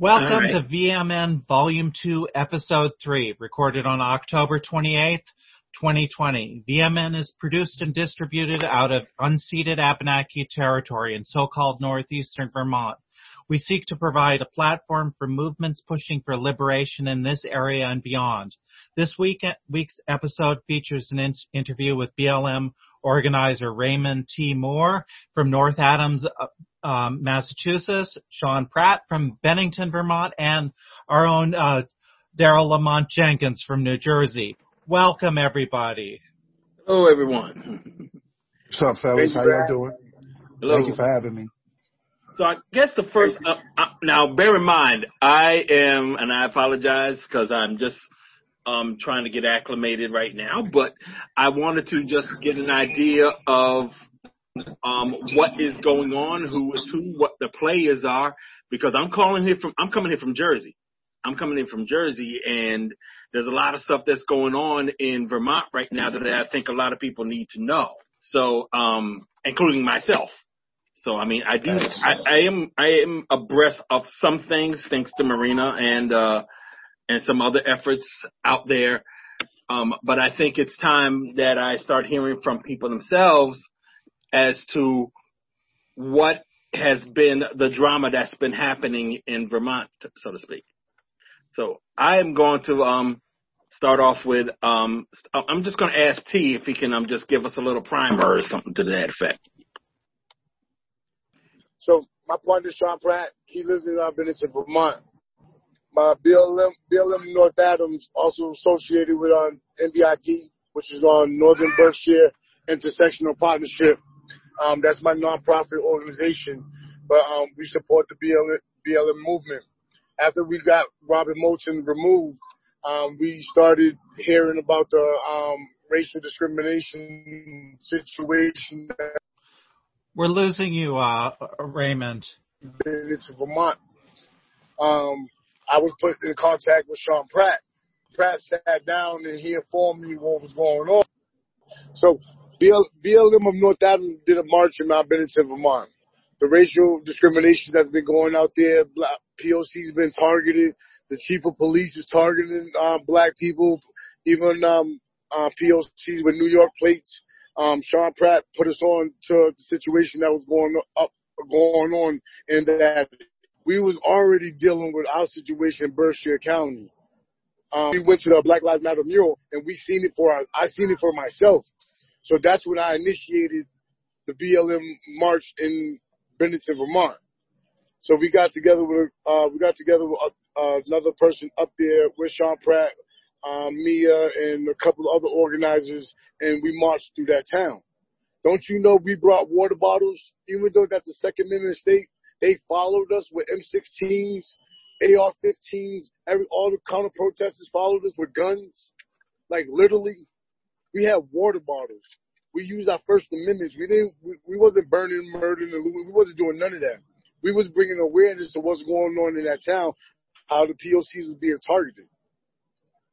Welcome right. to VMN Volume 2, Episode 3, recorded on October 28th, 2020. VMN is produced and distributed out of unceded Abenaki territory in so-called northeastern Vermont. We seek to provide a platform for movements pushing for liberation in this area and beyond. This week, week's episode features an in- interview with BLM organizer Raymond T. Moore from North Adams, uh, um, Massachusetts, Shawn Pratt from Bennington, Vermont, and our own uh, Daryl Lamont Jenkins from New Jersey. Welcome, everybody. Hello, everyone. What's up, fellas? How y'all doing? Hello. Thank you for having me. So I guess the first, uh, uh, now bear in mind, I am, and I apologize because I'm just um, trying to get acclimated right now, but I wanted to just get an idea of um, what is going on, who is who, what the players are, because I'm calling here from, I'm coming here from Jersey. I'm coming in from Jersey and there's a lot of stuff that's going on in Vermont right now that I think a lot of people need to know. So, um, including myself. So, I mean, I do, I, I am, I am abreast of some things thanks to Marina and, uh, and some other efforts out there. Um, but I think it's time that I start hearing from people themselves as to what has been the drama that's been happening in Vermont, so to speak. So I am going to um, start off with um, I'm just going to ask T if he can um, just give us a little primer or something to that effect. So my partner Shawn Pratt, he lives in uh, Bennington, Vermont. My BLM, BLM North Adams, also associated with um, NBIP, which is on Northern Berkshire Intersectional Partnership. Um, that's my nonprofit organization, but um, we support the BLM, BLM movement. After we got Robert Moulton removed, um, we started hearing about the um, racial discrimination situation. We're losing you, uh, Raymond. It's Vermont. Um, I was put in contact with Shawn Pratt. Pratt sat down and he informed me what was going on. So BLM of North Adams did a march in Mount Bennington, Vermont. The racial discrimination that's been going out there, black POC's been targeted. The chief of police is targeting uh, black people, even um, uh, POCs with New York plates. Um, Shawn Pratt put us on to the situation that was going up, going on, and that we was already dealing with our situation in Berkshire County. Um, we went to the Black Lives Matter mural, and we seen it for I seen it for myself. So that's when I initiated the BLM march in Bennington, Vermont. So we got together with uh, we got together with uh, another person up there with Shawn Pratt, um, Mia, and a couple of other organizers, and we marched through that town. Don't you know we brought water bottles, even though that's a Second Amendment state? They followed us with M16s, AR-15s. Every all the counter protesters followed us with guns, like literally. We had water bottles. We used our First Amendments. We didn't. We, we wasn't burning, murdering, and we wasn't doing none of that. We was bringing awareness to what's going on in that town, how the POCs was being targeted,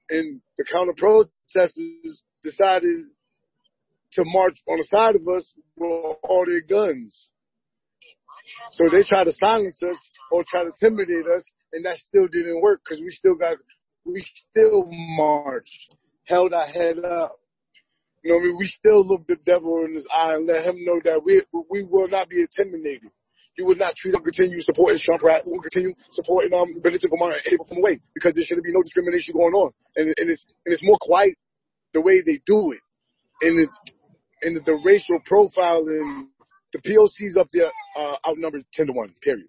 and the counter protesters decided to march on the side of us with all their guns. So they tried to silence us or try to intimidate us, and that still didn't work because we still got, we still marched, held our head up, you know what I mean? We still look the devil in his eye and let him know that we we will not be intimidated. You will not treat him, continue supporting Trump, Pratt. We will continue supporting um, Bennington Vermont and April from away because there shouldn't be no discrimination going on. And, and it's and it's more quiet the way they do it. And it's and the racial profiling, the POCs up there uh, outnumbered ten to one. Period.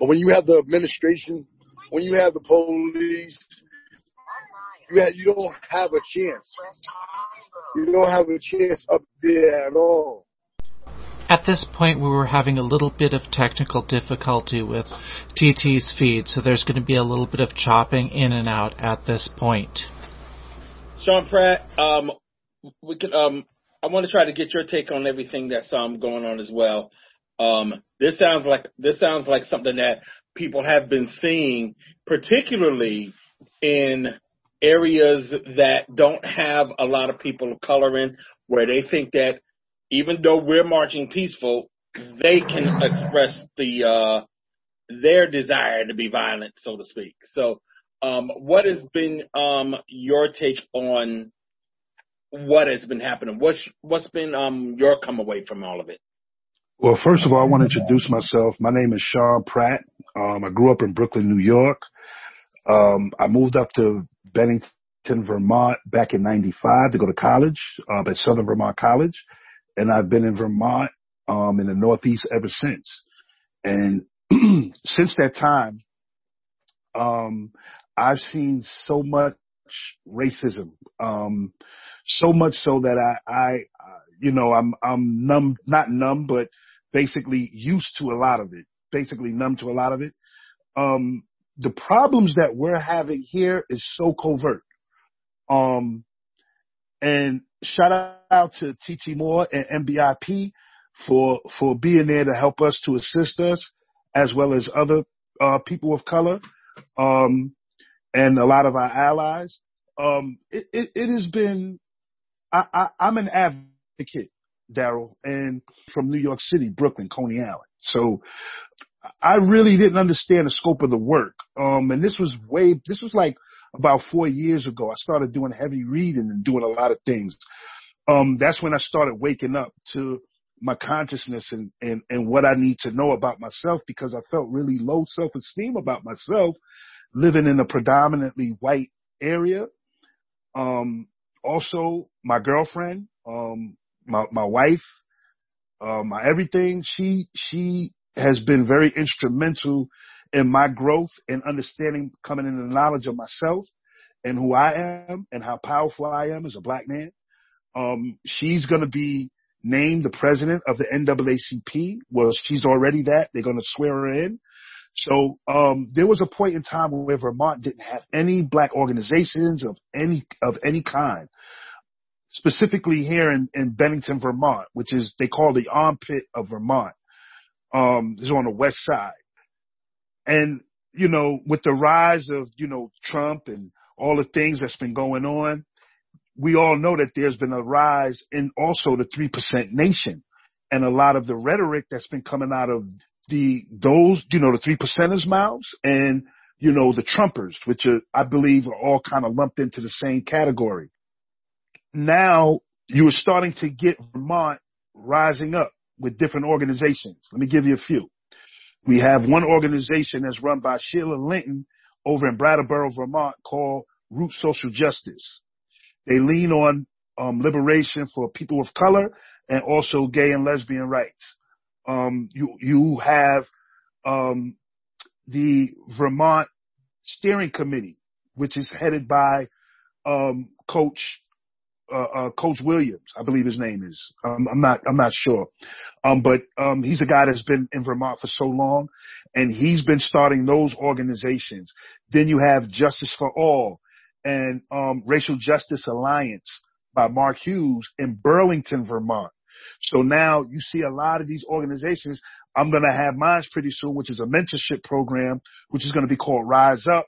But when you have the administration, when you have the police, you have, you don't have a chance. You don't have a chance up there at all. At this point, we were having a little bit of technical difficulty with TT's feed, so there's going to be a little bit of chopping in and out at this point. Shawn Pratt, um, we could, um, I want to try to get your take on everything that's um, going on as well. Um, this sounds like this sounds like something that people have been seeing, particularly in areas that don't have a lot of people of color in, where they think that even though we're marching peaceful, they can express the uh, their desire to be violent, so to speak. So, um, what has been um, your take on what has been happening? What's what's been um, your come away from all of it? Well, first of all, I want to introduce myself. My name is Shawn Pratt. Um, I grew up in Brooklyn, New York. Um, I moved up to Bennington, Vermont back in 95 to go to college, uh, at Southern Vermont College. And I've been in Vermont, um, in the Northeast ever since. And since that time, um, I've seen so much racism, um, so much so that I, I, you know, I'm, I'm numb, not numb, but basically used to a lot of it, basically numb to a lot of it. Um, the problems that we're having here is so covert. Um, and shout out to TT Moore and NBIP for, for being there to help us to assist us as well as other, uh, people of color, um, and a lot of our allies. Um, it, it, it has been, I, I, I'm an advocate, Daryl, and from New York City, Brooklyn, Coney Island. So I really didn't understand the scope of the work. Um, and this was way, this was like about four years ago. I started doing heavy reading and doing a lot of things. Um, that's when I started waking up to my consciousness and, and, and what I need to know about myself because I felt really low self-esteem about myself living in a predominantly white area. Um, also my girlfriend, um, my, my wife, uh, my everything, she, she has been very instrumental in my growth and understanding, coming into the knowledge of myself and who I am and how powerful I am as a black man. Um, she's going to be named the president of the NAACP. Well, she's already that. They're going to swear her in. So, um, there was a point in time where Vermont didn't have any black organizations of any, of any kind. Specifically here in, in Bennington, Vermont, which is, they call the armpit of Vermont um, is on the west side. And, you know, with the rise of, you know, Trump and all the things that's been going on, we all know that there's been a rise in also the 3% nation and a lot of the rhetoric that's been coming out of the, those, you know, the three percenters mouths and, you know, the Trumpers, which are, I believe are all kind of lumped into the same category. Now you are starting to get Vermont rising up with different organizations. Let me give you a few. We have one organization that's run by Sheila Linton over in Brattleboro, Vermont called Root Social Justice. They lean on um, liberation for people of color and also gay and lesbian rights. Um, you you have um, the Vermont Steering Committee, which is headed by um, Coach uh, uh, Coach Williams, I believe his name is. Um, I'm not, I'm not sure. Um, but, um, he's a guy that's been in Vermont for so long and he's been starting those organizations. Then you have Justice for All and, um, Racial Justice Alliance by Mark Hughes in Burlington, Vermont. So now you see a lot of these organizations. I'm going to have mine pretty soon, which is a mentorship program, which is going to be called Rise Up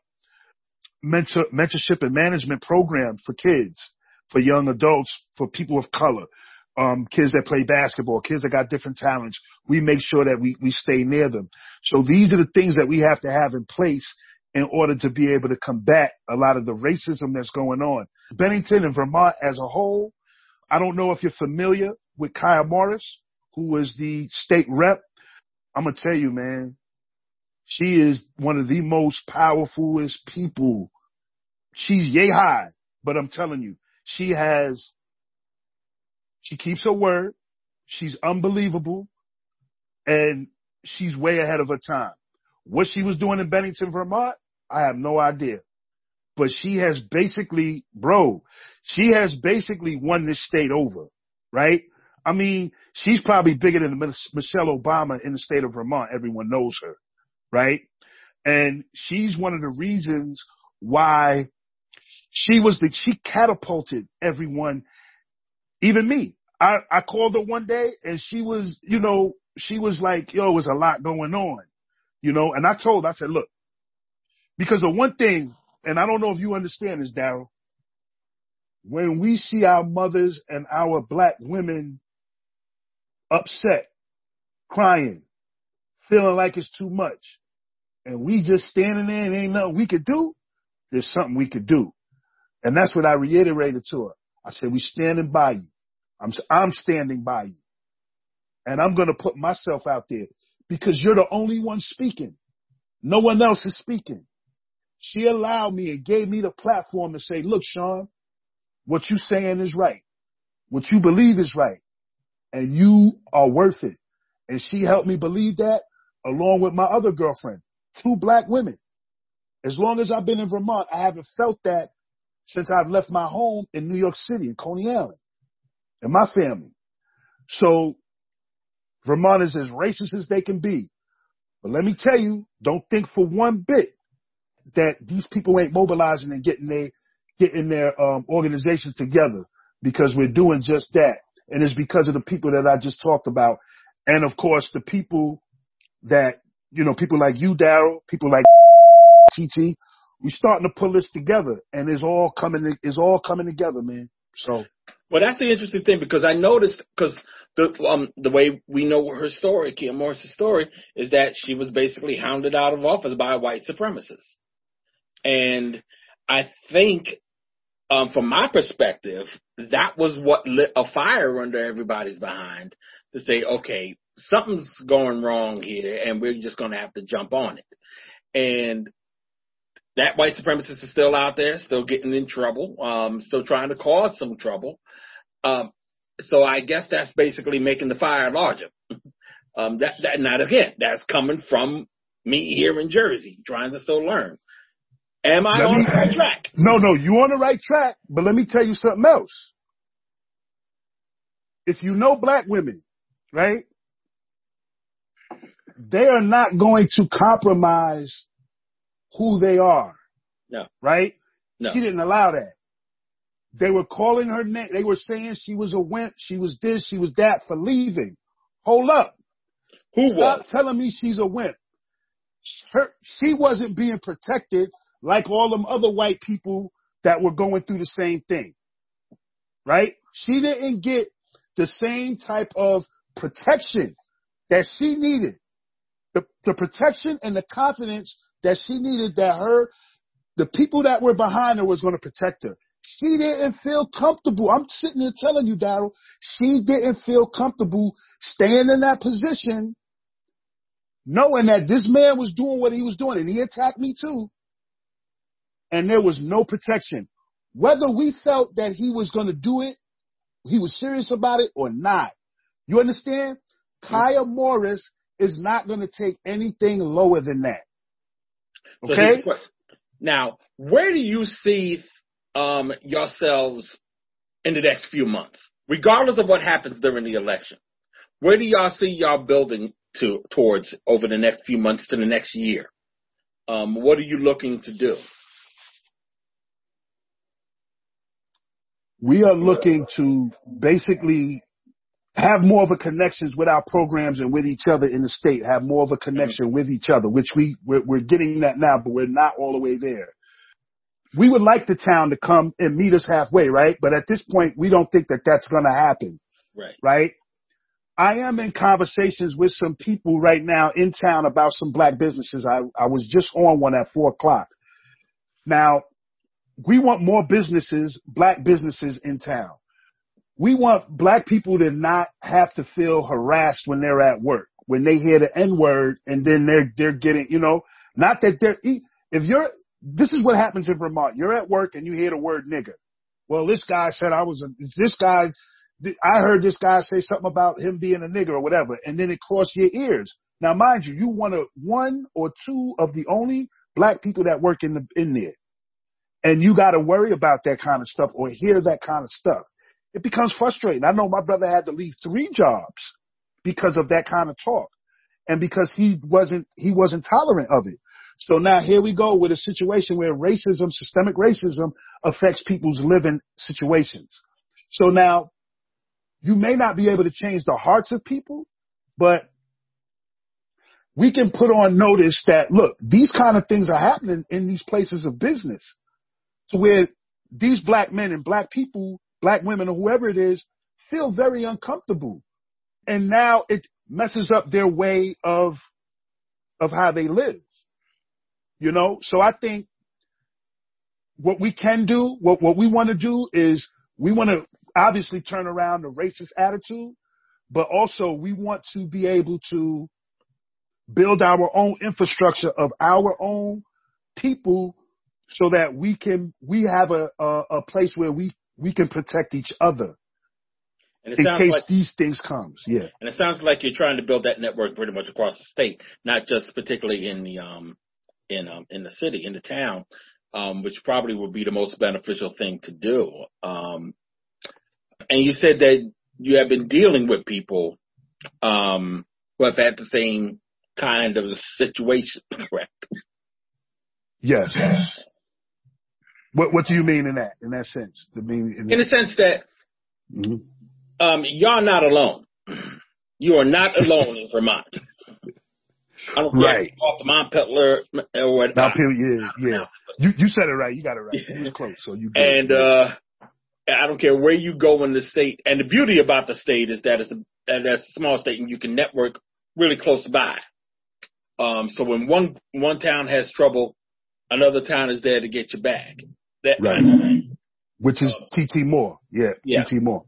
mentor, mentorship and management program for kids for young adults, for people of color, um, kids that play basketball, kids that got different talents. We make sure that we, we stay near them. So these are the things that we have to have in place in order to be able to combat a lot of the racism that's going on. Bennington and Vermont as a whole, I don't know if you're familiar with Kiah Morris, who was the state rep. I'm going to tell you, man, she is one of the most powerfulest people. She's yay high, but I'm telling you, she has, she keeps her word. She's unbelievable and she's way ahead of her time. What she was doing in Bennington, Vermont, I have no idea. But she has basically, bro, she has basically won this state over, right? I mean, she's probably bigger than Michelle Obama in the state of Vermont. Everyone knows her, right? And she's one of the reasons why she was the, she catapulted everyone, even me. I, I called her one day and she was, you know, she was like, yo, there's a lot going on, you know, and I told, her, I said, look, because the one thing, and I don't know if you understand this, Daryl, when we see our mothers and our black women upset, crying, feeling like it's too much, and we just standing there and ain't nothing we could do, there's something we could do. And that's what I reiterated to her. I said, "We're standing by you. I'm, I'm standing by you. And I'm going to put myself out there because you're the only one speaking. No one else is speaking. She allowed me and gave me the platform to say, look, Shawn, what you saying is right. What you believe is right. And you are worth it. And she helped me believe that along with my other girlfriend, two black women. As long as I've been in Vermont, I haven't felt that since I've left my home in New York City in Coney Island and my family. So Vermont is as racist as they can be. But let me tell you, don't think for one bit that these people ain't mobilizing and getting their getting their um, organizations together because we're doing just that. And it's because of the people that I just talked about. And of course, the people that, you know, people like you, Daryl, people like TT, we're starting to pull this together and it's all coming, it's all coming together, man. So. Well, that's the interesting thing because I noticed, because the, um, the way we know her story, Kiah Morris's story, is that she was basically hounded out of office by white supremacist. And I think, um, from my perspective, that was what lit a fire under everybody's behind to say, okay, something's going wrong here and we're just going to have to jump on it. And that white supremacist is still out there, still getting in trouble, um, still trying to cause some trouble. Um, so I guess that's basically making the fire larger. um, that, that, not again, that's coming from me here in Jersey, trying to still learn. Am I let on me, the right track? No, no, you on the right track, but let me tell you something else. If you know black women, right? They are not going to compromise who they are. No. Right? No. She didn't allow that. They were calling her name. They were saying she was a wimp. She was this. She was that for leaving. Hold up. Who Stop was? telling me she's a wimp. Her, she wasn't being protected like all them other white people that were going through the same thing. Right? She didn't get the same type of protection that she needed. The, the protection and the confidence that she needed that her, the people that were behind her was going to protect her. She didn't feel comfortable. I'm sitting here telling you, Daryl, she didn't feel comfortable staying in that position, knowing that this man was doing what he was doing and he attacked me too. And there was no protection. Whether we felt that he was going to do it, he was serious about it or not. You understand? Kiah Morris is not going to take anything lower than that. Okay. Now, where do you see um, yourselves in the next few months, regardless of what happens during the election? Where do y'all see y'all building to towards over the next few months to the next year? Um, what are you looking to do? We are looking to basically have more of a connections with our programs and with each other in the state, have more of a connection mm-hmm. with each other, which we, we're, we're, getting that now, but we're not all the way there. We would like the town to come and meet us halfway, right? But at this point, we don't think that that's going to happen. Right. Right. I am in conversations with some people right now in town about some black businesses. I, I was just on one at four o'clock. Now, we want more businesses, black businesses in town we want black people to not have to feel harassed when they're at work, when they hear the N word and then they're, they're getting, you know, not that they're, if you're, this is what happens in Vermont. You're at work and you hear the word nigger. Well, this guy said I was a, this guy, I heard this guy say something about him being a nigger or whatever, and then it crossed your ears. Now, mind you, you one of one or two of the only black people that work in the in there, and you got to worry about that kind of stuff or hear that kind of stuff it becomes frustrating. I know my brother had to leave three jobs because of that kind of talk and because he wasn't, he wasn't tolerant of it. So now here we go with a situation where racism, systemic racism affects people's living situations. So now you may not be able to change the hearts of people, but we can put on notice that look, these kind of things are happening in these places of business to where these black men and black people black women or whoever it is feel very uncomfortable. And now it messes up their way of, of how they live. You know, so I think what we can do, what, what we want to do is we want to obviously turn around the racist attitude, but also we want to be able to build our own infrastructure of our own people so that we can, we have a, a, a place where we, we can protect each other in case like, these things comes. Yeah. And it sounds like you're trying to build that network pretty much across the state, not just particularly in the, um, in, um, in the city, in the town, um, which probably would be the most beneficial thing to do. Um, and you said that you have been dealing with people, um, who have had the same kind of situation, correct? Yes. What What do you mean in that in that sense? The mean in, in the sense that mm-hmm. um, you're not alone. You are not alone in Vermont. I don't care right. off the Montpelier or what. Mount yeah, yeah. You you said it right. You got it right. You was close, so you. And uh, I don't care where you go in the state. And the beauty about the state is that it's a that it's a small state and you can network really close by. Um, so when one one town has trouble, another town is there to get you back. That right. Which is uh, TT Moore. Yeah, yeah. TT Moore.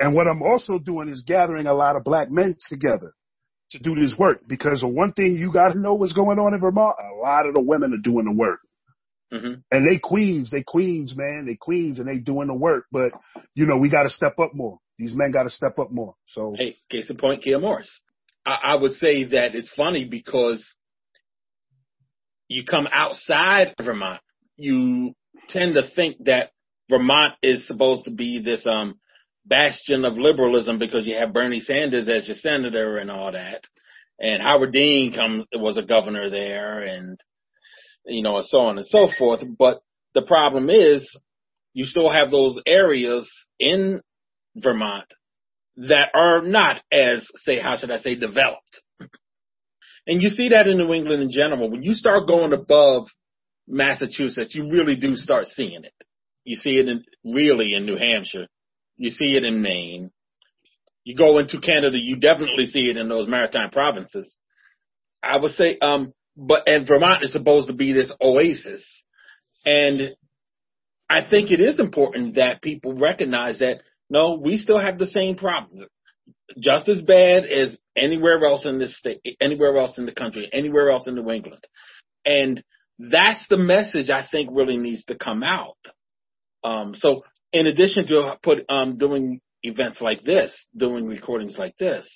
And what I'm also doing is gathering a lot of black men together to do this work because the one thing you got to know what's going on in Vermont, a lot of the women are doing the work. Mm-hmm. And they queens, they queens, man, they queens and they doing the work. But, you know, we got to step up more. These men got to step up more. So. Hey, case in point, Kiah Morris. I, I would say that it's funny because you come outside Vermont, you tend to think that Vermont is supposed to be this, um, bastion of liberalism because you have Bernie Sanders as your senator and all that. And Howard Dean comes, was a governor there and, you know, and so on and so forth. But the problem is you still have those areas in Vermont that are not as, say, how should I say, developed. And you see that in New England in general. When you start going above Massachusetts, you really do start seeing it. You see it in, really in New Hampshire. You see it in Maine. You go into Canada, you definitely see it in those maritime provinces. I would say, um, but, and Vermont is supposed to be this oasis. And I think it is important that people recognize that no, we still have the same problems. Just as bad as anywhere else in this state, anywhere else in the country, anywhere else in New England. And that's the message I think really needs to come out. Um, so in addition to put, um, doing events like this, doing recordings like this,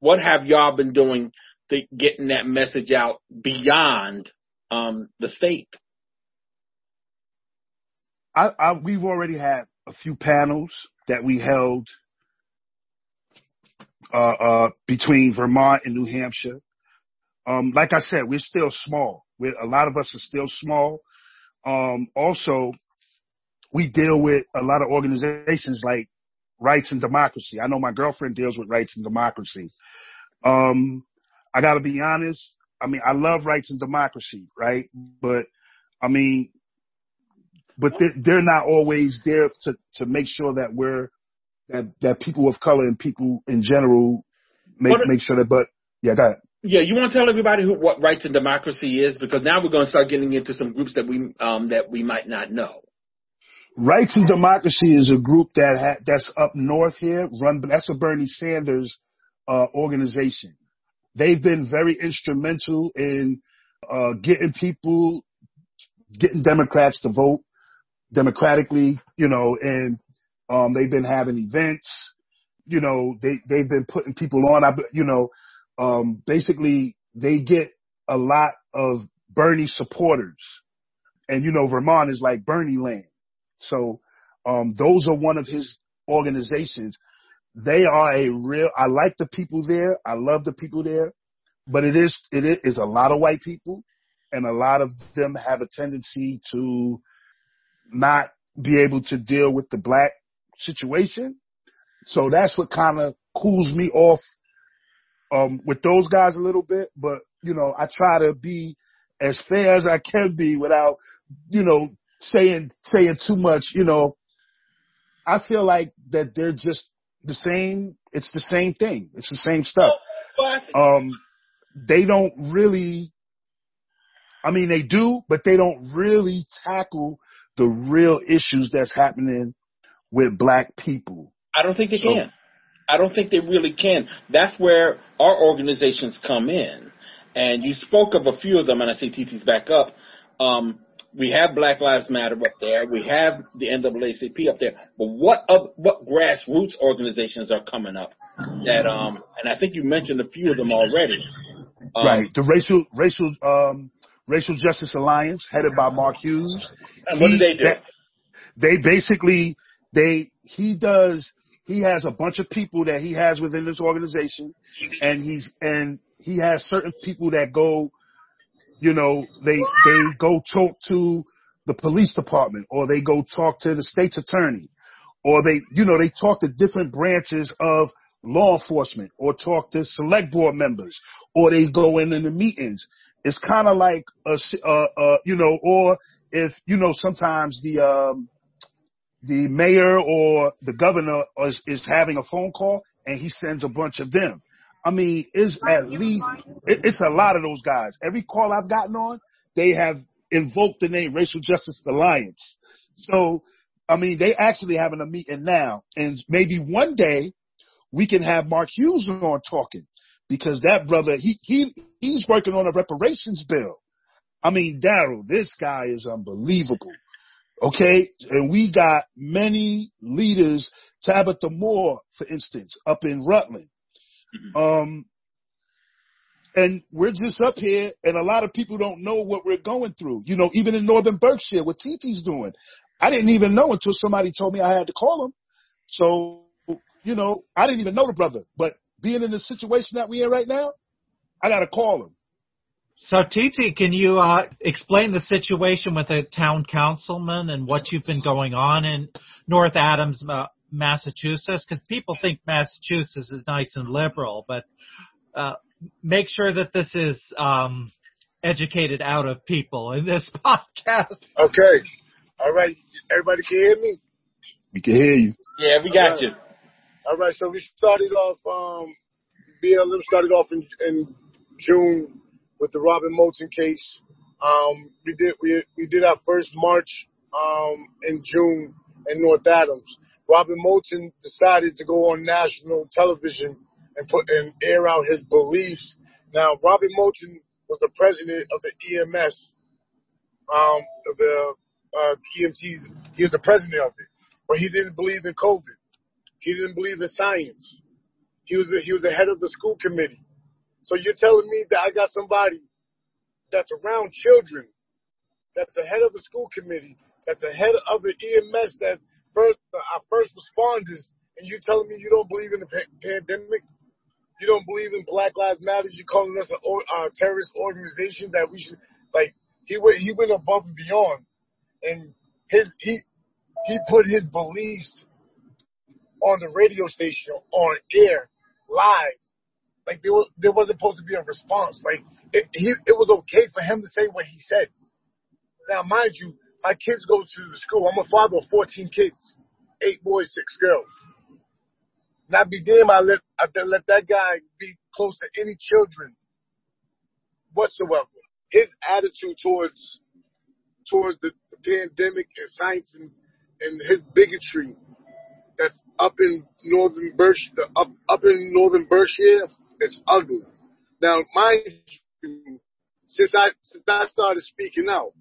what have y'all been doing to getting that message out beyond, um, the state? I, I, we've already had a few panels that we held uh, uh, between Vermont and New Hampshire. Um, like I said, we're still small. We're, a lot of us are still small. Um, also, we deal with a lot of organizations like Rights and Democracy. I know my girlfriend deals with Rights and Democracy. Um, I gotta be honest. I mean, I love Rights and Democracy, right? But I mean, but they're not always there to, to make sure that we're, that, that people of color and people in general make, make sure that, but yeah, go ahead. Yeah, you want to tell everybody who, what rights and democracy is because now we're going to start getting into some groups that we um, that we might not know. Rights and Democracy is a group that ha- that's up north here. Run that's a Bernie Sanders uh, organization. They've been very instrumental in uh, getting people, getting Democrats to vote democratically, you know, and, um, they've been having events, you know, they, they've been putting people on, I, you know, um, basically they get a lot of Bernie supporters and, you know, Vermont is like Bernie land. So, um, those are one of his organizations. They are a real, I like the people there. I love the people there, but it is, it is a lot of white people and a lot of them have a tendency to, not be able to deal with the black situation. So that's what kind of cools me off, um, with those guys a little bit. But, you know, I try to be as fair as I can be without, you know, saying, saying too much, you know, I feel like that they're just the same. It's the same thing. It's the same stuff. Um, they don't really, I mean, they do, but they don't really tackle the real issues that's happening with black people. I don't think they so, can. I don't think they really can. That's where our organizations come in. And you spoke of a few of them, and I see TT's back up. Um, we have Black Lives Matter up there. We have the NAACP up there. But what of, what grassroots organizations are coming up that um and I think you mentioned a few of them already. Um, right. The racial racial um racial justice alliance headed by Mark Hughes. And what he, do they do? That, they basically they he does he has a bunch of people that he has within this organization and he's and he has certain people that go you know, they, they go talk to the police department or they go talk to the state's attorney or they, you know, they talk to different branches of law enforcement or talk to select board members or they go in in the meetings. It's kind of like a, uh, uh, you know, or if, you know, sometimes the, um, the mayor or the governor is, is having a phone call and he sends a bunch of them. I mean, it's at least, it, it's a lot of those guys. Every call I've gotten on, they have invoked the name Racial Justice Alliance. So, I mean, they actually having a meeting now and maybe one day we can have Mark Hughes on talking because that brother, he, he, he's working on a reparations bill. I mean, Daryl, this guy is unbelievable. Okay. And we got many leaders, Tabitha Moore, for instance, up in Rutland. Mm-hmm. Um, and we're just up here and a lot of people don't know what we're going through. You know, even in Northern Berkshire, what TT's doing. I didn't even know until somebody told me I had to call him. So, you know, I didn't even know the brother, but being in the situation that we're in right now, I got to call him. So, TT, can you uh, explain the situation with the town councilman and what you've been going on in North Adams, uh, Massachusetts? Because people think Massachusetts is nice and liberal, but uh, make sure that this is um, educated out of people in this podcast. Okay. All right. Everybody can hear me? We can hear you. Yeah, we got you. All right. So we started off, um, BLM started off in, in June with the Robin Moulton case. Um, we did, we, we did our first march, um, in June in North Adams. Robin Moulton decided to go on national television and put and air out his beliefs. Now, Robin Moulton was the president of the EMS, um, of the uh, EMTs. He was the president of it, but he didn't believe in COVID. He didn't believe in science. He was the, he was the head of the school committee. So you're telling me that I got somebody that's around children, that's the head of the school committee, that's the head of the EMS, that first our first responders, and you're telling me you don't believe in the pa- pandemic? You don't believe in Black Lives Matter? you're calling us a uh, terrorist organization that we should like? He went he went above and beyond, and his he he put his beliefs on the radio station on air live. Like there was there wasn't supposed to be a response. Like it, he it was okay for him to say what he said. Now, mind you, my kids go to the school. I'm a father of 14 kids, eight boys, six girls. Not be damn, I let I let that guy be close to any children whatsoever. His attitude towards towards the, the pandemic and science and, and his bigotry that's up in northern Berkshire, up up in northern Berkshire is ugly. Now, mind you, since I since I started speaking out,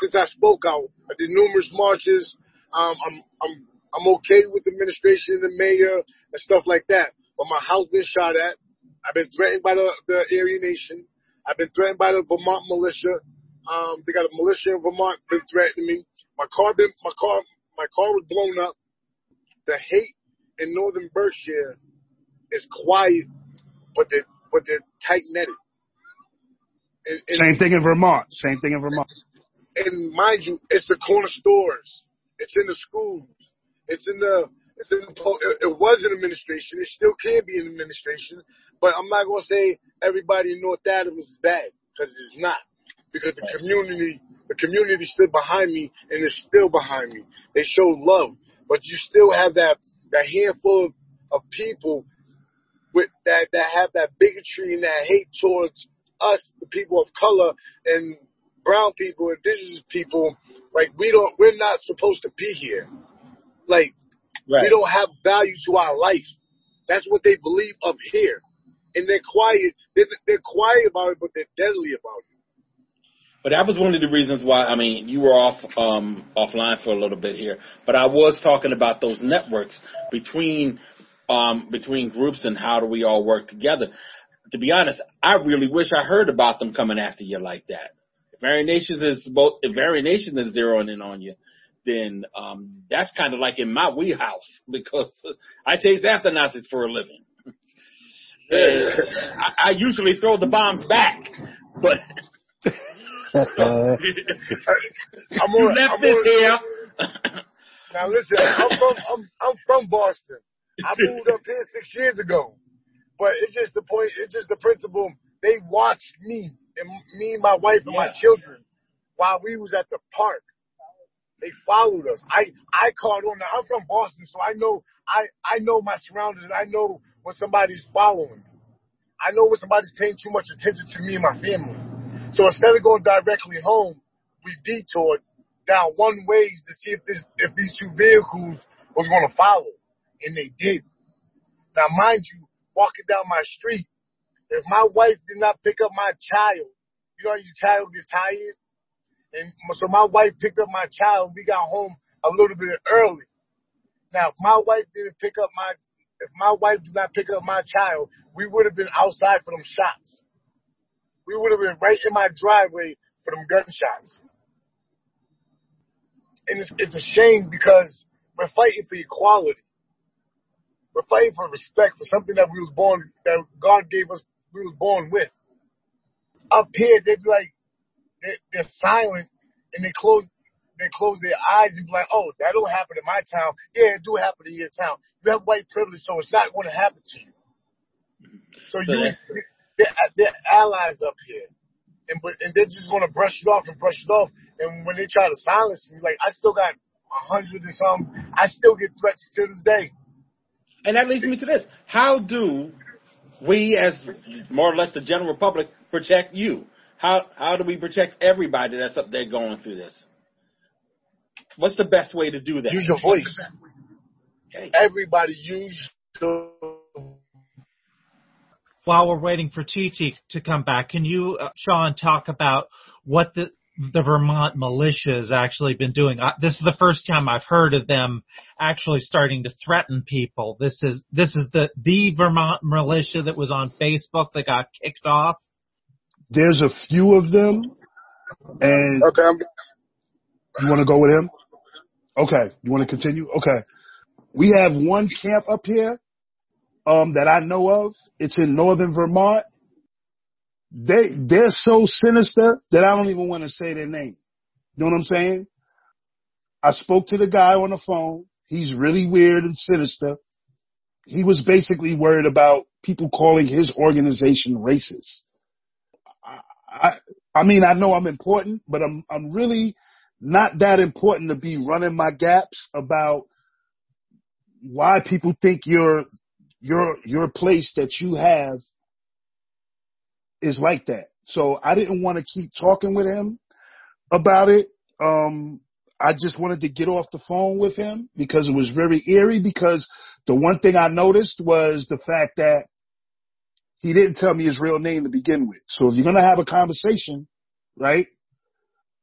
since I spoke out. I did numerous marches. Um, I'm, I'm, I'm okay with the administration and the mayor and stuff like that. But my house been shot at. I've been threatened by the, the Aryan Nation. I've been threatened by the Vermont militia. Um, they got a militia in Vermont been threatening me. My car been, my car, my car was blown up. The hate in northern Berkshire is quiet, but they but they're tight netted. Same thing in Vermont. Same thing in Vermont and mind you, it's the corner stores. It's in the schools. It's in the, it's in the, it was in administration. It still can be in administration, but I'm not going to say everybody in North Adams is bad because it's not. Because the community, the community stood behind me and is still behind me. They showed love, but you still have that, that handful of, of people with that, that have that bigotry and that hate towards us, the people of color and brown people, indigenous people, like we don't, we're not supposed to be here. Like Right. we don't have value to our life. That's what they believe up here. And they're quiet. They're, they're quiet about it, but they're deadly about it. But that was one of the reasons why, I mean, you were off, um, offline for a little bit here, but I was talking about those networks between, um, between groups and how do we all work together. To be honest, I really wish I heard about them coming after you like that. If Aryan Nations is both, if Aryan Nation is zeroing in on you, then, um, that's kind of like in my wheelhouse because I chase after Nazis for a living. I, I usually throw the bombs back, but I'm you on, left I'm this on, here. Now listen, I'm from I'm I'm from Boston. I moved up here six years ago, but it's just the point. It's just the principle. They watched me and me and my wife and my children while we was at the park. They followed us. I I caught on. Now I'm from Boston, so I know I I know my surroundings. and I know when somebody's following me. I know when somebody's paying too much attention to me and my family. So instead of going directly home, we detoured down one ways to see if this if these two vehicles was going to follow, and they did. Now, mind you, walking down my street, if my wife did not pick up my child, you know, your child gets tired, and so my wife picked up my child. We got home a little bit early. Now, if my wife didn't pick up my if my wife did not pick up my child, we would have been outside for them shots. We would have been right in my driveway for them gunshots and it's, it's a shame because we're fighting for equality. We're fighting for respect for something that we was born, that God gave us, we was born with. Up here, they'd be like, they're, they're silent and they close, they close their eyes and be like, oh, that don't happen in my town. Yeah, it do happen in your town. You have white privilege, so it's not going to happen to you. So you, they're, they're allies up here. And, but, and they're just going to brush it off and brush it off. And when they try to silence me, like, I still got a hundred and some, I still get threats to this day. And that leads me to this. How do we as more or less the general public protect you? How how do we protect everybody that's up there going through this? What's the best way to do that? Use your voice. Okay. Everybody use your While we're waiting for TT to come back, can you, uh, Shawn, talk about what the the Vermont militia has actually been doing? Uh, this is the first time I've heard of them actually starting to threaten people. This is this is the the Vermont militia that was on Facebook that got kicked off. there's a few of them, and Okay, I'm, you want to go with him? Okay, you want to continue? Okay, we have one camp up here um, that I know of. It's in northern Vermont. They they're so sinister that I don't even want to say their name. You know what I'm saying? I spoke to the guy on the phone. He's really weird and sinister. He was basically worried about people calling his organization racist. I, I mean, I know I'm important, but I'm, I'm really not that important to be running my gaps about why people think your, your, your place that you have is like that. So I didn't want to keep talking with him about it. Um, I just wanted to get off the phone with him because it was very eerie because the one thing I noticed was the fact that he didn't tell me his real name to begin with. So if you're going to have a conversation, right,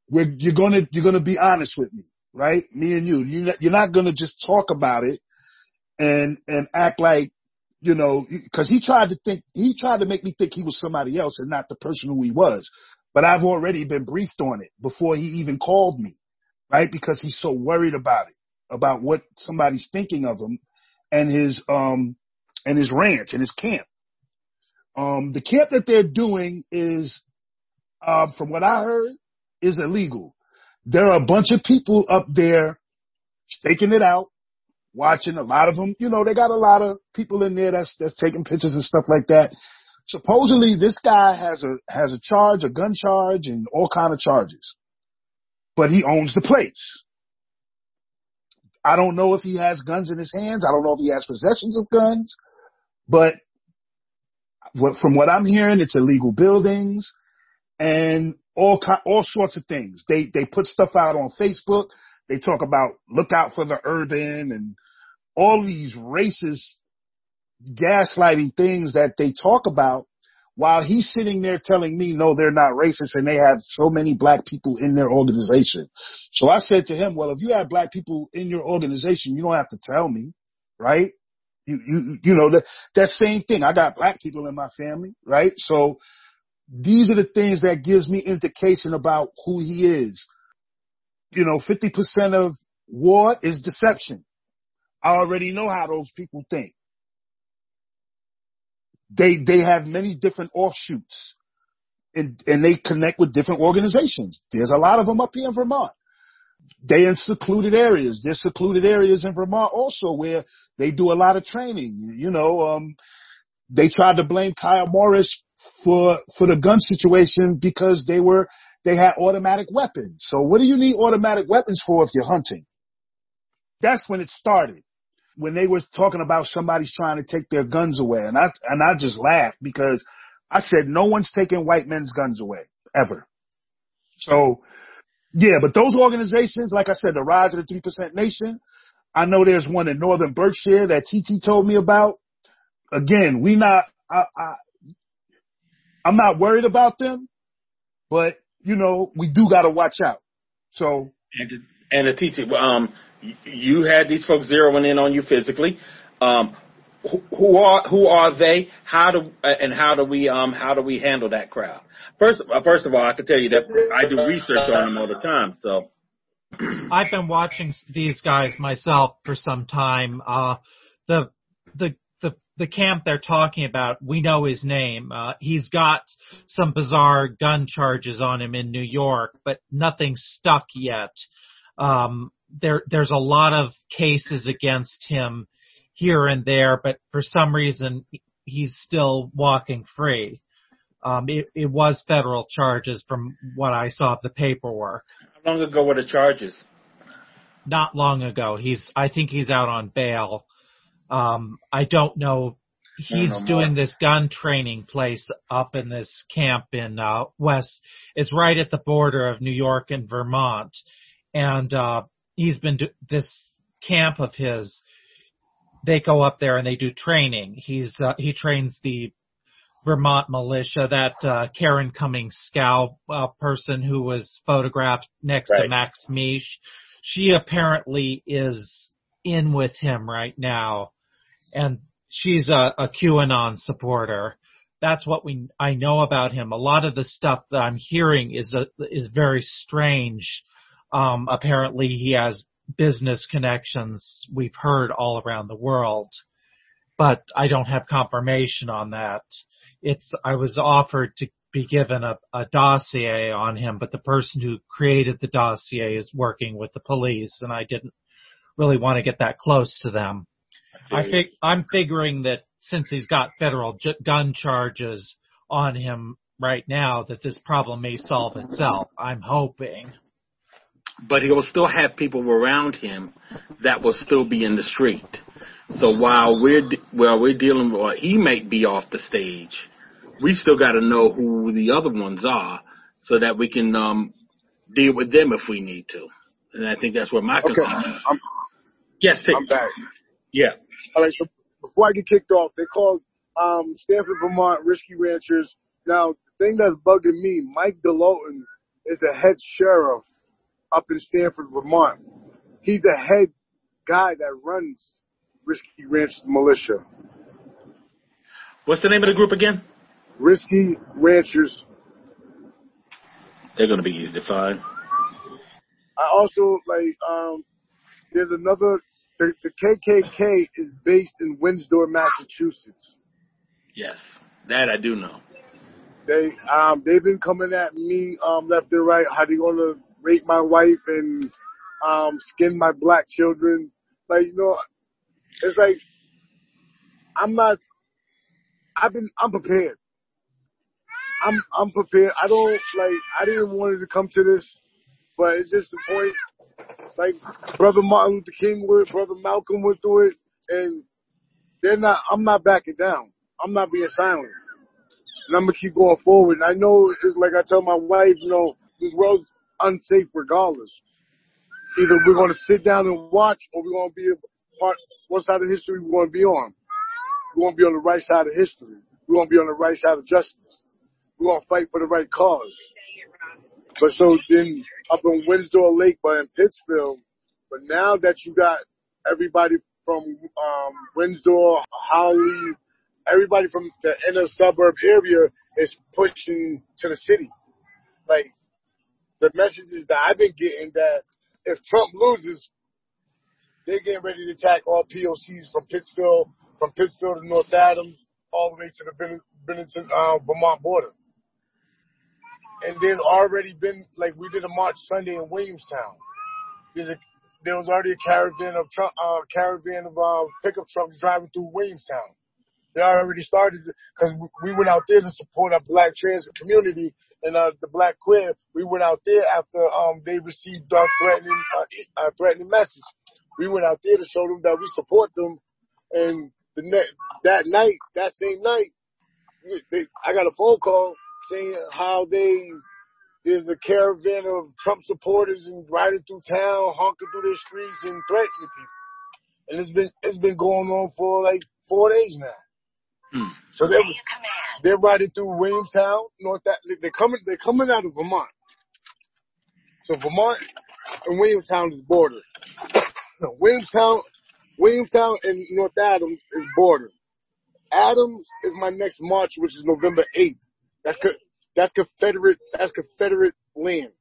we're, you're going to, you're going to be honest with me, right? Me and you, you're not, you're not going to just talk about it and, and act like, you know, cause he tried to think, he tried to make me think he was somebody else and not the person who he was. But I've already been briefed on it before he even called me, right? Because he's so worried about it, about what somebody's thinking of him and his, um, and his ranch and his camp. Um, the camp that they're doing is, um, from what I heard, is illegal. There are a bunch of people up there staking it out, watching. A lot of them, you know, they got a lot of people in there that's that's taking pictures and stuff like that. Supposedly, this guy has a has a charge, a gun charge, and all kind of charges, but he owns the place. I don't know if he has guns in his hands. I don't know if he has possessions of guns, but from what I'm hearing, it's illegal buildings and all all sorts of things. They they put stuff out on Facebook. They talk about look out for the urban and all these racist gaslighting things that they talk about while he's sitting there telling me, no, they're not racist and they have so many black people in their organization. So I said to him, well, if you have black people in your organization, you don't have to tell me, right? You, you, you know, that, that same thing. I got black people in my family, right? So these are the things that gives me indication about who he is. You know, 50% of war is deception. I already know how those people think. They, they have many different offshoots and, and they connect with different organizations. There's a lot of them up here in Vermont. They in secluded areas. There's secluded areas in Vermont also where they do a lot of training. You know, um, they tried to blame Kiah Morris for, for the gun situation because they were, they had automatic weapons. So what do you need automatic weapons for if you're hunting? That's when it started when they was talking about somebody's trying to take their guns away. And I, and I just laughed because I said, no one's taking white men's guns away ever. So yeah, but those organizations, like I said, the Rise of the 3% Nation, I know there's one in Northern Berkshire that TT told me about. Again, we not, I, I, I'm not worried about them, but you know, we do got to watch out. So. And, and the TT, um, you had these folks zeroing in on you physically. Um, who, who are who are they? How do and how do we um how do we handle that crowd? First, uh, first of all, I can tell you that I do research on them all the time. So I've been watching these guys myself for some time. Uh, the the the camp they're talking about, we know his name. Uh, he's got some bizarre gun charges on him in New York, but nothing stuck yet. Um, there, there's a lot of cases against him here and there, but for some reason he's still walking free. Um, it, it was federal charges from what I saw of the paperwork. How long ago were the charges? Not long ago. He's, I think he's out on bail. Um, I don't know. He's no doing this gun training place up in this camp in, uh, West. It's right at the border of New York and Vermont. And, uh, he's been do- this camp of his. They go up there and they do training. He's uh, he trains the Vermont militia, that uh, Karen Cummings Scow uh, person who was photographed next right. to Max Misch. She apparently is in with him right now, and she's a, a QAnon supporter. That's what we I know about him. A lot of the stuff that I'm hearing is a, is very strange. Um, apparently he has business connections we've heard all around the world, but I don't have confirmation on that. It's, I was offered to be given a, a dossier on him, but the person who created the dossier is working with the police and I didn't really want to get that close to them. I think I'm figuring that since he's got federal j- gun charges on him right now that this problem may solve itself. I'm hoping but he will still have people around him that will still be in the street. So while we're while we're dealing with, he may be off the stage, we still got to know who the other ones are so that we can um, deal with them if we need to. And I think that's where my okay. concern. I'm, yes, take, I'm back. Yeah. All right. So before I get kicked off, they called um, Stamford, Vermont, risky ranchers. Now the thing that's bugging me, Mike DeLoton is the head sheriff up in Stamford, Vermont. He's the head guy that runs Risky Ranchers Militia. What's the name of the group again? Risky Ranchers. They're going to be easy to find. I also like. Um, there's another. The, the KKK is based in Windsor, Massachusetts. Yes, that I do know. They um they've been coming at me um left and right. How they gonna rape my wife and um, skin my black children. Like, you know, it's like, I'm not, I've been, I'm prepared. I'm, I'm prepared. I don't, like, I didn't want it to come to this, but it's just the point, like, brother Martin Luther King would, brother Malcolm would do it, and they're not, I'm not backing down. I'm not being silent. and I'm gonna keep going forward. And I know it's like I tell my wife, you know, this world's unsafe regardless. Either we're gonna sit down and watch, or we're gonna be a part. What side of history we're gonna be on? We're gonna be on the right side of history. We're gonna be on the right side of justice. We're gonna fight for the right cause. But so then up in Windsor Lake, but in Pittsfield, but now that you got everybody from um, Windsor, Hawley, everybody from the inner suburb area is pushing to the city. Like the messages that I've been getting that if Trump loses, they're getting ready to attack all POCs from Pittsfield, from Pittsfield to North Adams, all the way to the Ben- Bennington, uh, Vermont border. And there's already been, like, we did a march Sunday in Williamstown. There's a, there was already a caravan of truck, uh, caravan of, uh, pickup trucks driving through Williamstown. They already started, cause we went out there to support our black trans community and, uh, the black queer. We went out there after, um, they received a threatening, uh, a threatening message. We went out there to show them that we support them and the that night, that same night, they, I got a phone call saying how they there's a caravan of Trump supporters and riding through town, honking through the streets and threatening people. And it's been it's been going on for like four days now. Hmm. So they're they're riding through Williamstown, North. That they're coming they're coming out of Vermont. So Vermont and Williamstown is border. No, Williamstown, Williamstown and North Adams is border. Adams is my next march, which is November 8th. That's co- that's Confederate that's Confederate land.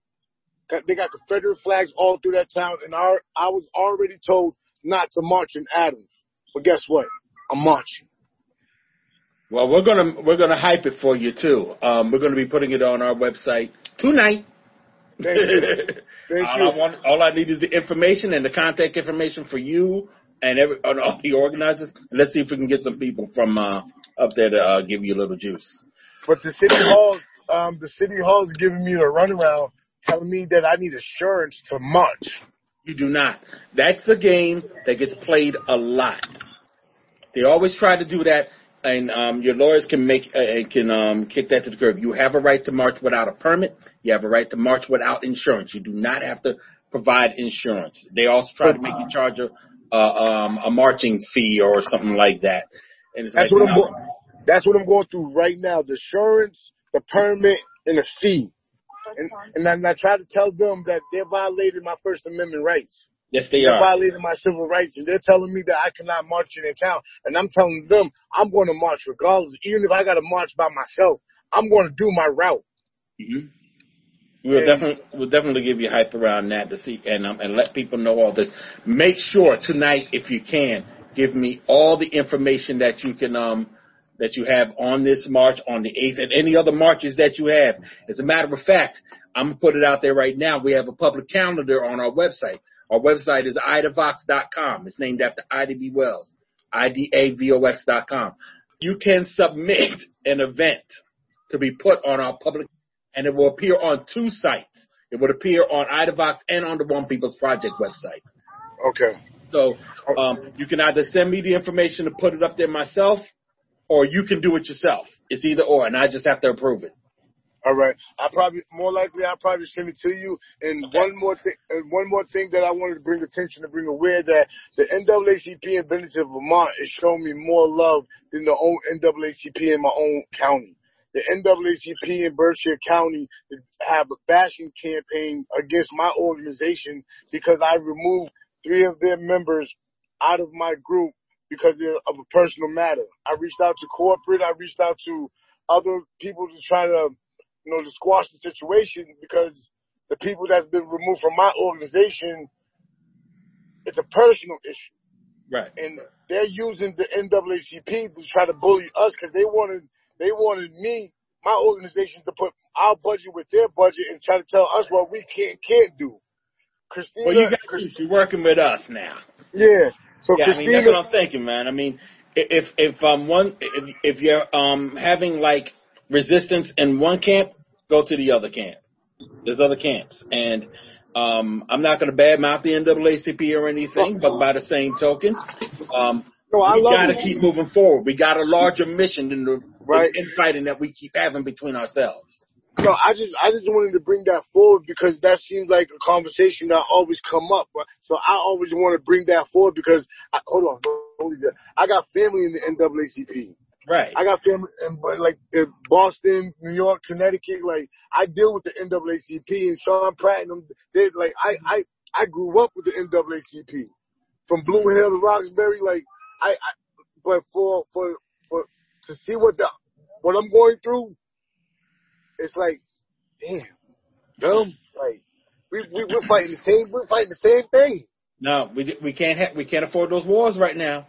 They got Confederate flags all through that town, and I I was already told not to march in Adams. But guess what? I'm marching. Well, we're gonna we're gonna hype it for you too. Um, we're gonna be putting it on our website tonight. Thank you. Thank all, you. I want, all I need is the information and the contact information for you and every and all the organizers. Let's see if we can get some people from uh, up there to uh, give you a little juice. But the city halls, um, the city halls giving me the runaround, telling me that I need assurance to march. You do not. That's a game that gets played a lot. They always try to do that, and um, your lawyers can make uh, can um, kick that to the curb. You have a right to march without a permit. You have a right to march without insurance. You do not have to provide insurance. They also try to make you charge a uh, um, a marching fee or something like that. And it's That's like, what I'm no. going. That's what I'm going through right now. The insurance, the permit, and the fee. And and then I try to tell them that they're violating my First Amendment rights. Yes, they They're are. violating my civil rights, and they're telling me that I cannot march in their town. And I'm telling them I'm going to march regardless, even if I got to march by myself. I'm going to do my route. hmm We'll And- definitely we'll definitely give you hype around that to see and um, and let people know all this. Make sure tonight, if you can, give me all the information that you can um that you have on this march on the eighth and any other marches that you have. As a matter of fact, I'm gonna put it out there right now. We have a public calendar on our website. Our website is idavox.com. It's named after Ida B. Wells, idavox.com. You can submit an event to be put on our public, and it will appear on two sites. It would appear on IDAVOX and on the One People's Project website. Okay. So um, you can either send me the information to put it up there myself, or you can do it yourself. It's either or, and I just have to approve it. All right. I probably more likely I'll probably send it to you. And one more thing, and one more thing that I wanted to bring attention to bring aware that the NAACP in Bennington, Vermont, is showing me more love than the own NAACP in my own county. The NAACP in Berkshire County have a bashing campaign against my organization because I removed three of their members out of my group because of a personal matter. I reached out to corporate. I reached out to other people to try to you know, to squash the situation because the people that's been removed from my organization, it's a personal issue. Right. And they're using the NAACP to try to bully us because they wanted, they wanted me, my organization to put our budget with their budget and try to tell us what we can't, can't do. Christina, Well, you got Chris- you're working with us now. yeah. So Yeah, I mean that's what I'm thinking, man. I mean, if if um one if if you're um having like resistance in one camp, go to the other camp. There's other camps, and um I'm not going to badmouth the NAACP or anything, but by the same token, um no, I we got to keep moving forward. We got a larger mission than to Right. The infighting that we keep having between ourselves. No, I just I just wanted to bring that forward because that seems like a conversation that always come up. So I always want to bring that forward because I, hold on, hold on, I got family in the NAACP. Right. I got family in like in Boston, New York, Connecticut. Like I deal with the NAACP and Shawn Pratt and them. They like I I I grew up with the NAACP from Blue Hill to Roxbury. Like I, I but for for for to see what the what I'm going through, it's like, damn, dumb. Like we we we're fighting the same we're fighting the same thing. No, we we can't ha- we can't afford those wars right now.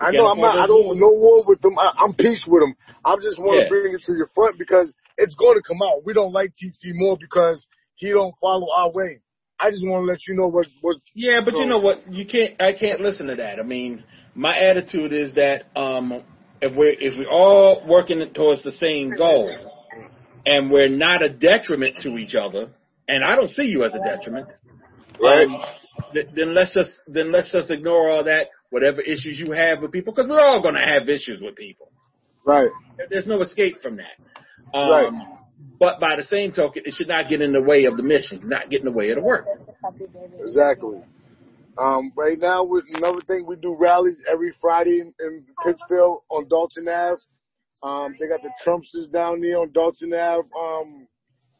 We I know I'm not. I don't wars. no war with them. I, I'm peace with them. I just want to Yeah. bring it to your front because it's going to come out. We don't like TT Moore because he don't follow our way. I just want to let you know what what. Yeah, but you know what? You can't. I can't listen to that. I mean, my attitude is that um, if we're if we're all working towards the same goal, and we're not a detriment to each other, and I don't see you as a detriment, Right. um, th- then let's just then let's just ignore all that. Whatever issues you have with people, because we're all going to have issues with people. Right. There's no escape from that. Um, Right. But by the same token, it should not get in the way of the mission, not get in the way of the work. Exactly. Um, right now, with another thing, we do rallies every Friday in, in Pittsfield on Dalton Ave. Um, they got the Trumpsters down there on Dalton Ave, um,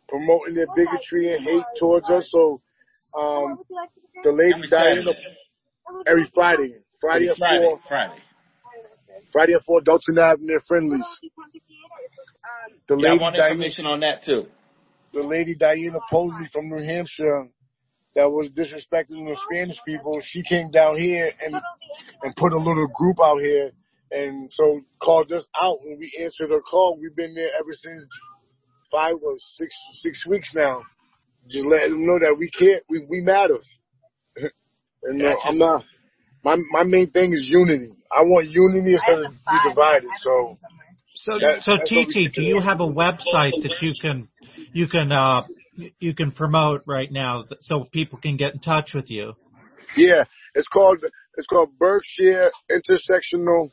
promoting their bigotry and hate towards us. So, um, the lady Diana, every Friday, Friday at four, Friday. Friday at four, Dalton Ave and their friendlies. The lady Yeah, I want Diana, information on that too. the lady Diana Posey from New Hampshire that was disrespecting the Spanish people, she came down here and and put a little group out here and so called us out and we answered her call. We've been there ever since five or six six weeks now. Just letting them know that we can't we, we matter. and uh, I'm not my my main thing is unity. I want unity instead of be divided. So So, That- so that's TT, do you have a website that you can you can uh you can promote right now th- so people can get in touch with you? Yeah, it's called it's called Berkshire Intersectional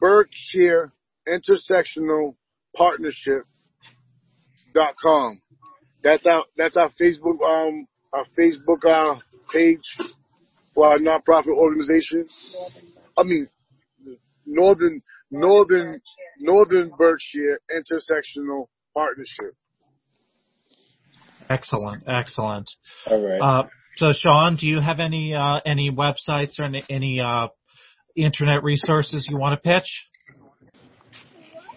Berkshire Intersectional Partnership dot com. That's our that's our Facebook um our Facebook uh page for our nonprofit organization. I mean Northern Northern Northern Berkshire Intersectional Partnership. Excellent, excellent. All right. Uh, so Shawn, do you have any uh, any websites or any, any uh, internet resources you want to pitch?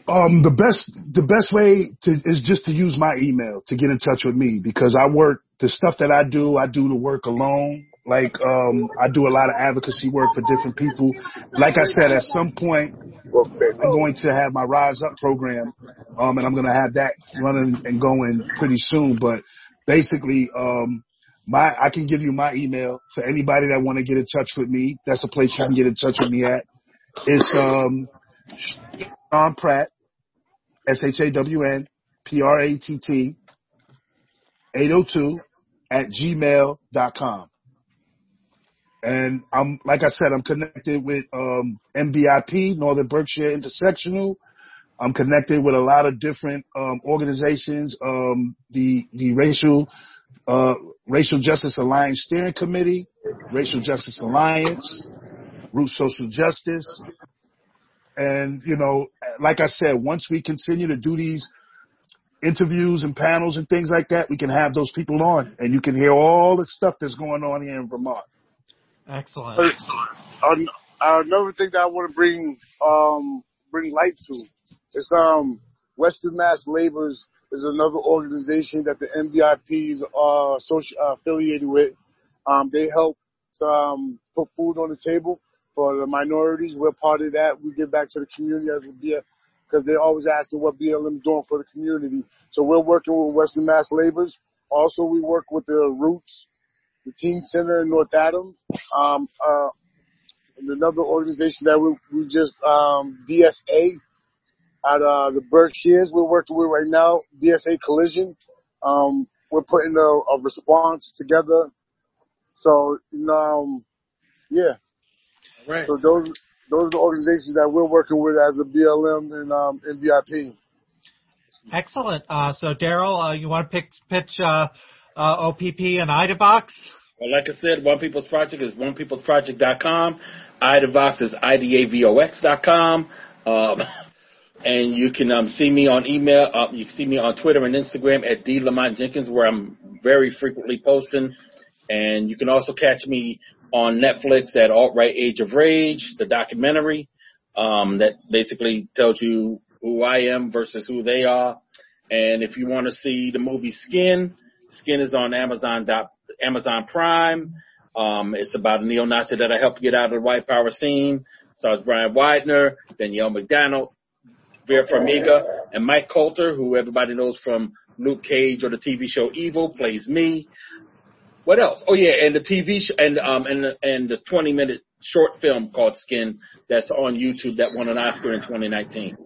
Um, the best, the best way to, is just to use my email to get in touch with me because I work, the stuff that I do, I do the work alone. Like, um, I do a lot of advocacy work for different people. Like I said, at some point, I'm going to have my Rise Up program, um, and I'm going to have that running and going pretty soon. But basically, um, my I can give you my email for anybody that want to get in touch with me. That's a place you can get in touch with me at. It's um, Shawn Pratt, S H A W N P R A T T, 802 at gmail dot com. And I'm, like I said, I'm connected with, um, NBIP, Northern Berkshire Intersectional. I'm connected with a lot of different, um, organizations, um, the, the racial, uh, Racial Justice Alliance Steering Committee, Racial Justice Alliance, Root Social Justice. And, you know, like I said, once we continue to do these interviews and panels and things like that, we can have those people on and you can hear all the stuff that's going on here in Vermont. Excellent. An- another thing that I want to bring um bring light to is um Western Mass Labors is another organization that the NBIP is associ- uh, affiliated with. Um, they help um, put food on the table for the minorities. We're part of that. We give back to the community as a BL because they're always asking what BLM is doing for the community. So we're working with Western Mass Labors. Also, we work with the Roots, the Teen Center in North Adams. Um, uh, and another organization that we, we just um, DSA at uh, the Berkshires we're working with right now, DSA Collision. Um, we're putting a, a response together. So, um, yeah. Right. So those those are the organizations that we're working with as a BLM and um, NBIP. Excellent. Uh, so Daryl, uh, you want to pick, pitch uh, uh, OPP and IDAVOX? Well, like I said, One People's Project is onepeoplesproject.com. IDAVOX is idavox.com. Um, and you can um, see me on email. Uh, you can see me on Twitter and Instagram at D Lamont Jenkins, where I'm very frequently posting. And you can also catch me on Netflix at Alt Right Age of Rage, the documentary um, that basically tells you who I am versus who they are. And if you want to see the movie Skin, Skin is on Amazon. Amazon Prime. Um, it's about a neo-Nazi that I helped get out of the white power scene. Stars Bryon Widner, Danielle Macdonald, Vera Farmiga, and Mike Colter, who everybody knows from Luke Cage or the TV show Evil, plays me. What else? Oh yeah, and the TV show and um and the, and the 20 minute short film called Skin that's on YouTube that won an Oscar in 2019.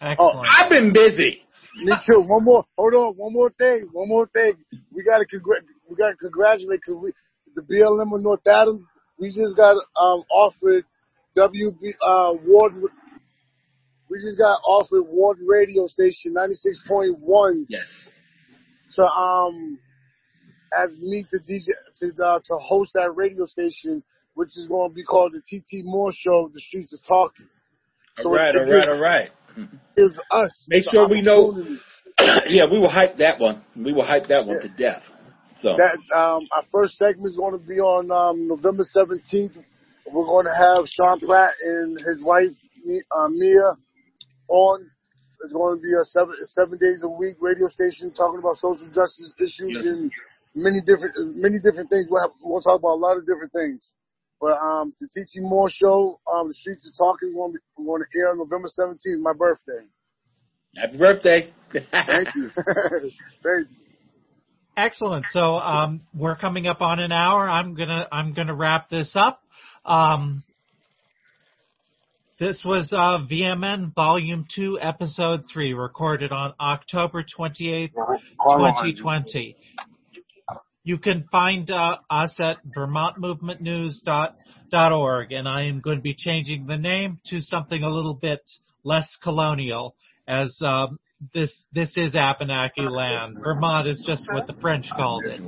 Excellent. Oh, I've been busy. Me too. One more. Hold on. One more thing. One more thing. We gotta congr- we gotta congratulate because we the BLM of North Adams. We just got um offered WB uh Ward. We just got offered Ward Radio Station ninety six point one. Yes. So um, as me to DJ to uh, to host that radio station, which is going to be called the TT Moore Show. The Streets is Talking. So all right. All right. All right is us. Make sure we know. yeah, we will hype that one. We will hype that one yeah. to death. So that um, our first segment is going to be on um, November seventeenth. We're going to have Shawn Pratt and his wife uh, Mia on. It's going to be a seven seven days a week radio station talking about social justice issues yes. and many different many different things. We'll, have, we'll talk about a lot of different things. But um, the TT Moore show, um, the streets are talking. We're going to air on November 17th, my birthday. Happy birthday! Thank you. Thank you. Excellent. So um, we're coming up on an hour. I'm gonna I'm gonna wrap this up. Um, this was uh, VMN Volume Two, Episode Three, recorded on October 28th, 2020. You can find uh, us at vermontmovementnews.org, and I am going to be changing the name to something a little bit less colonial, as um, this this is Abenaki land. Vermont is just what the French called it.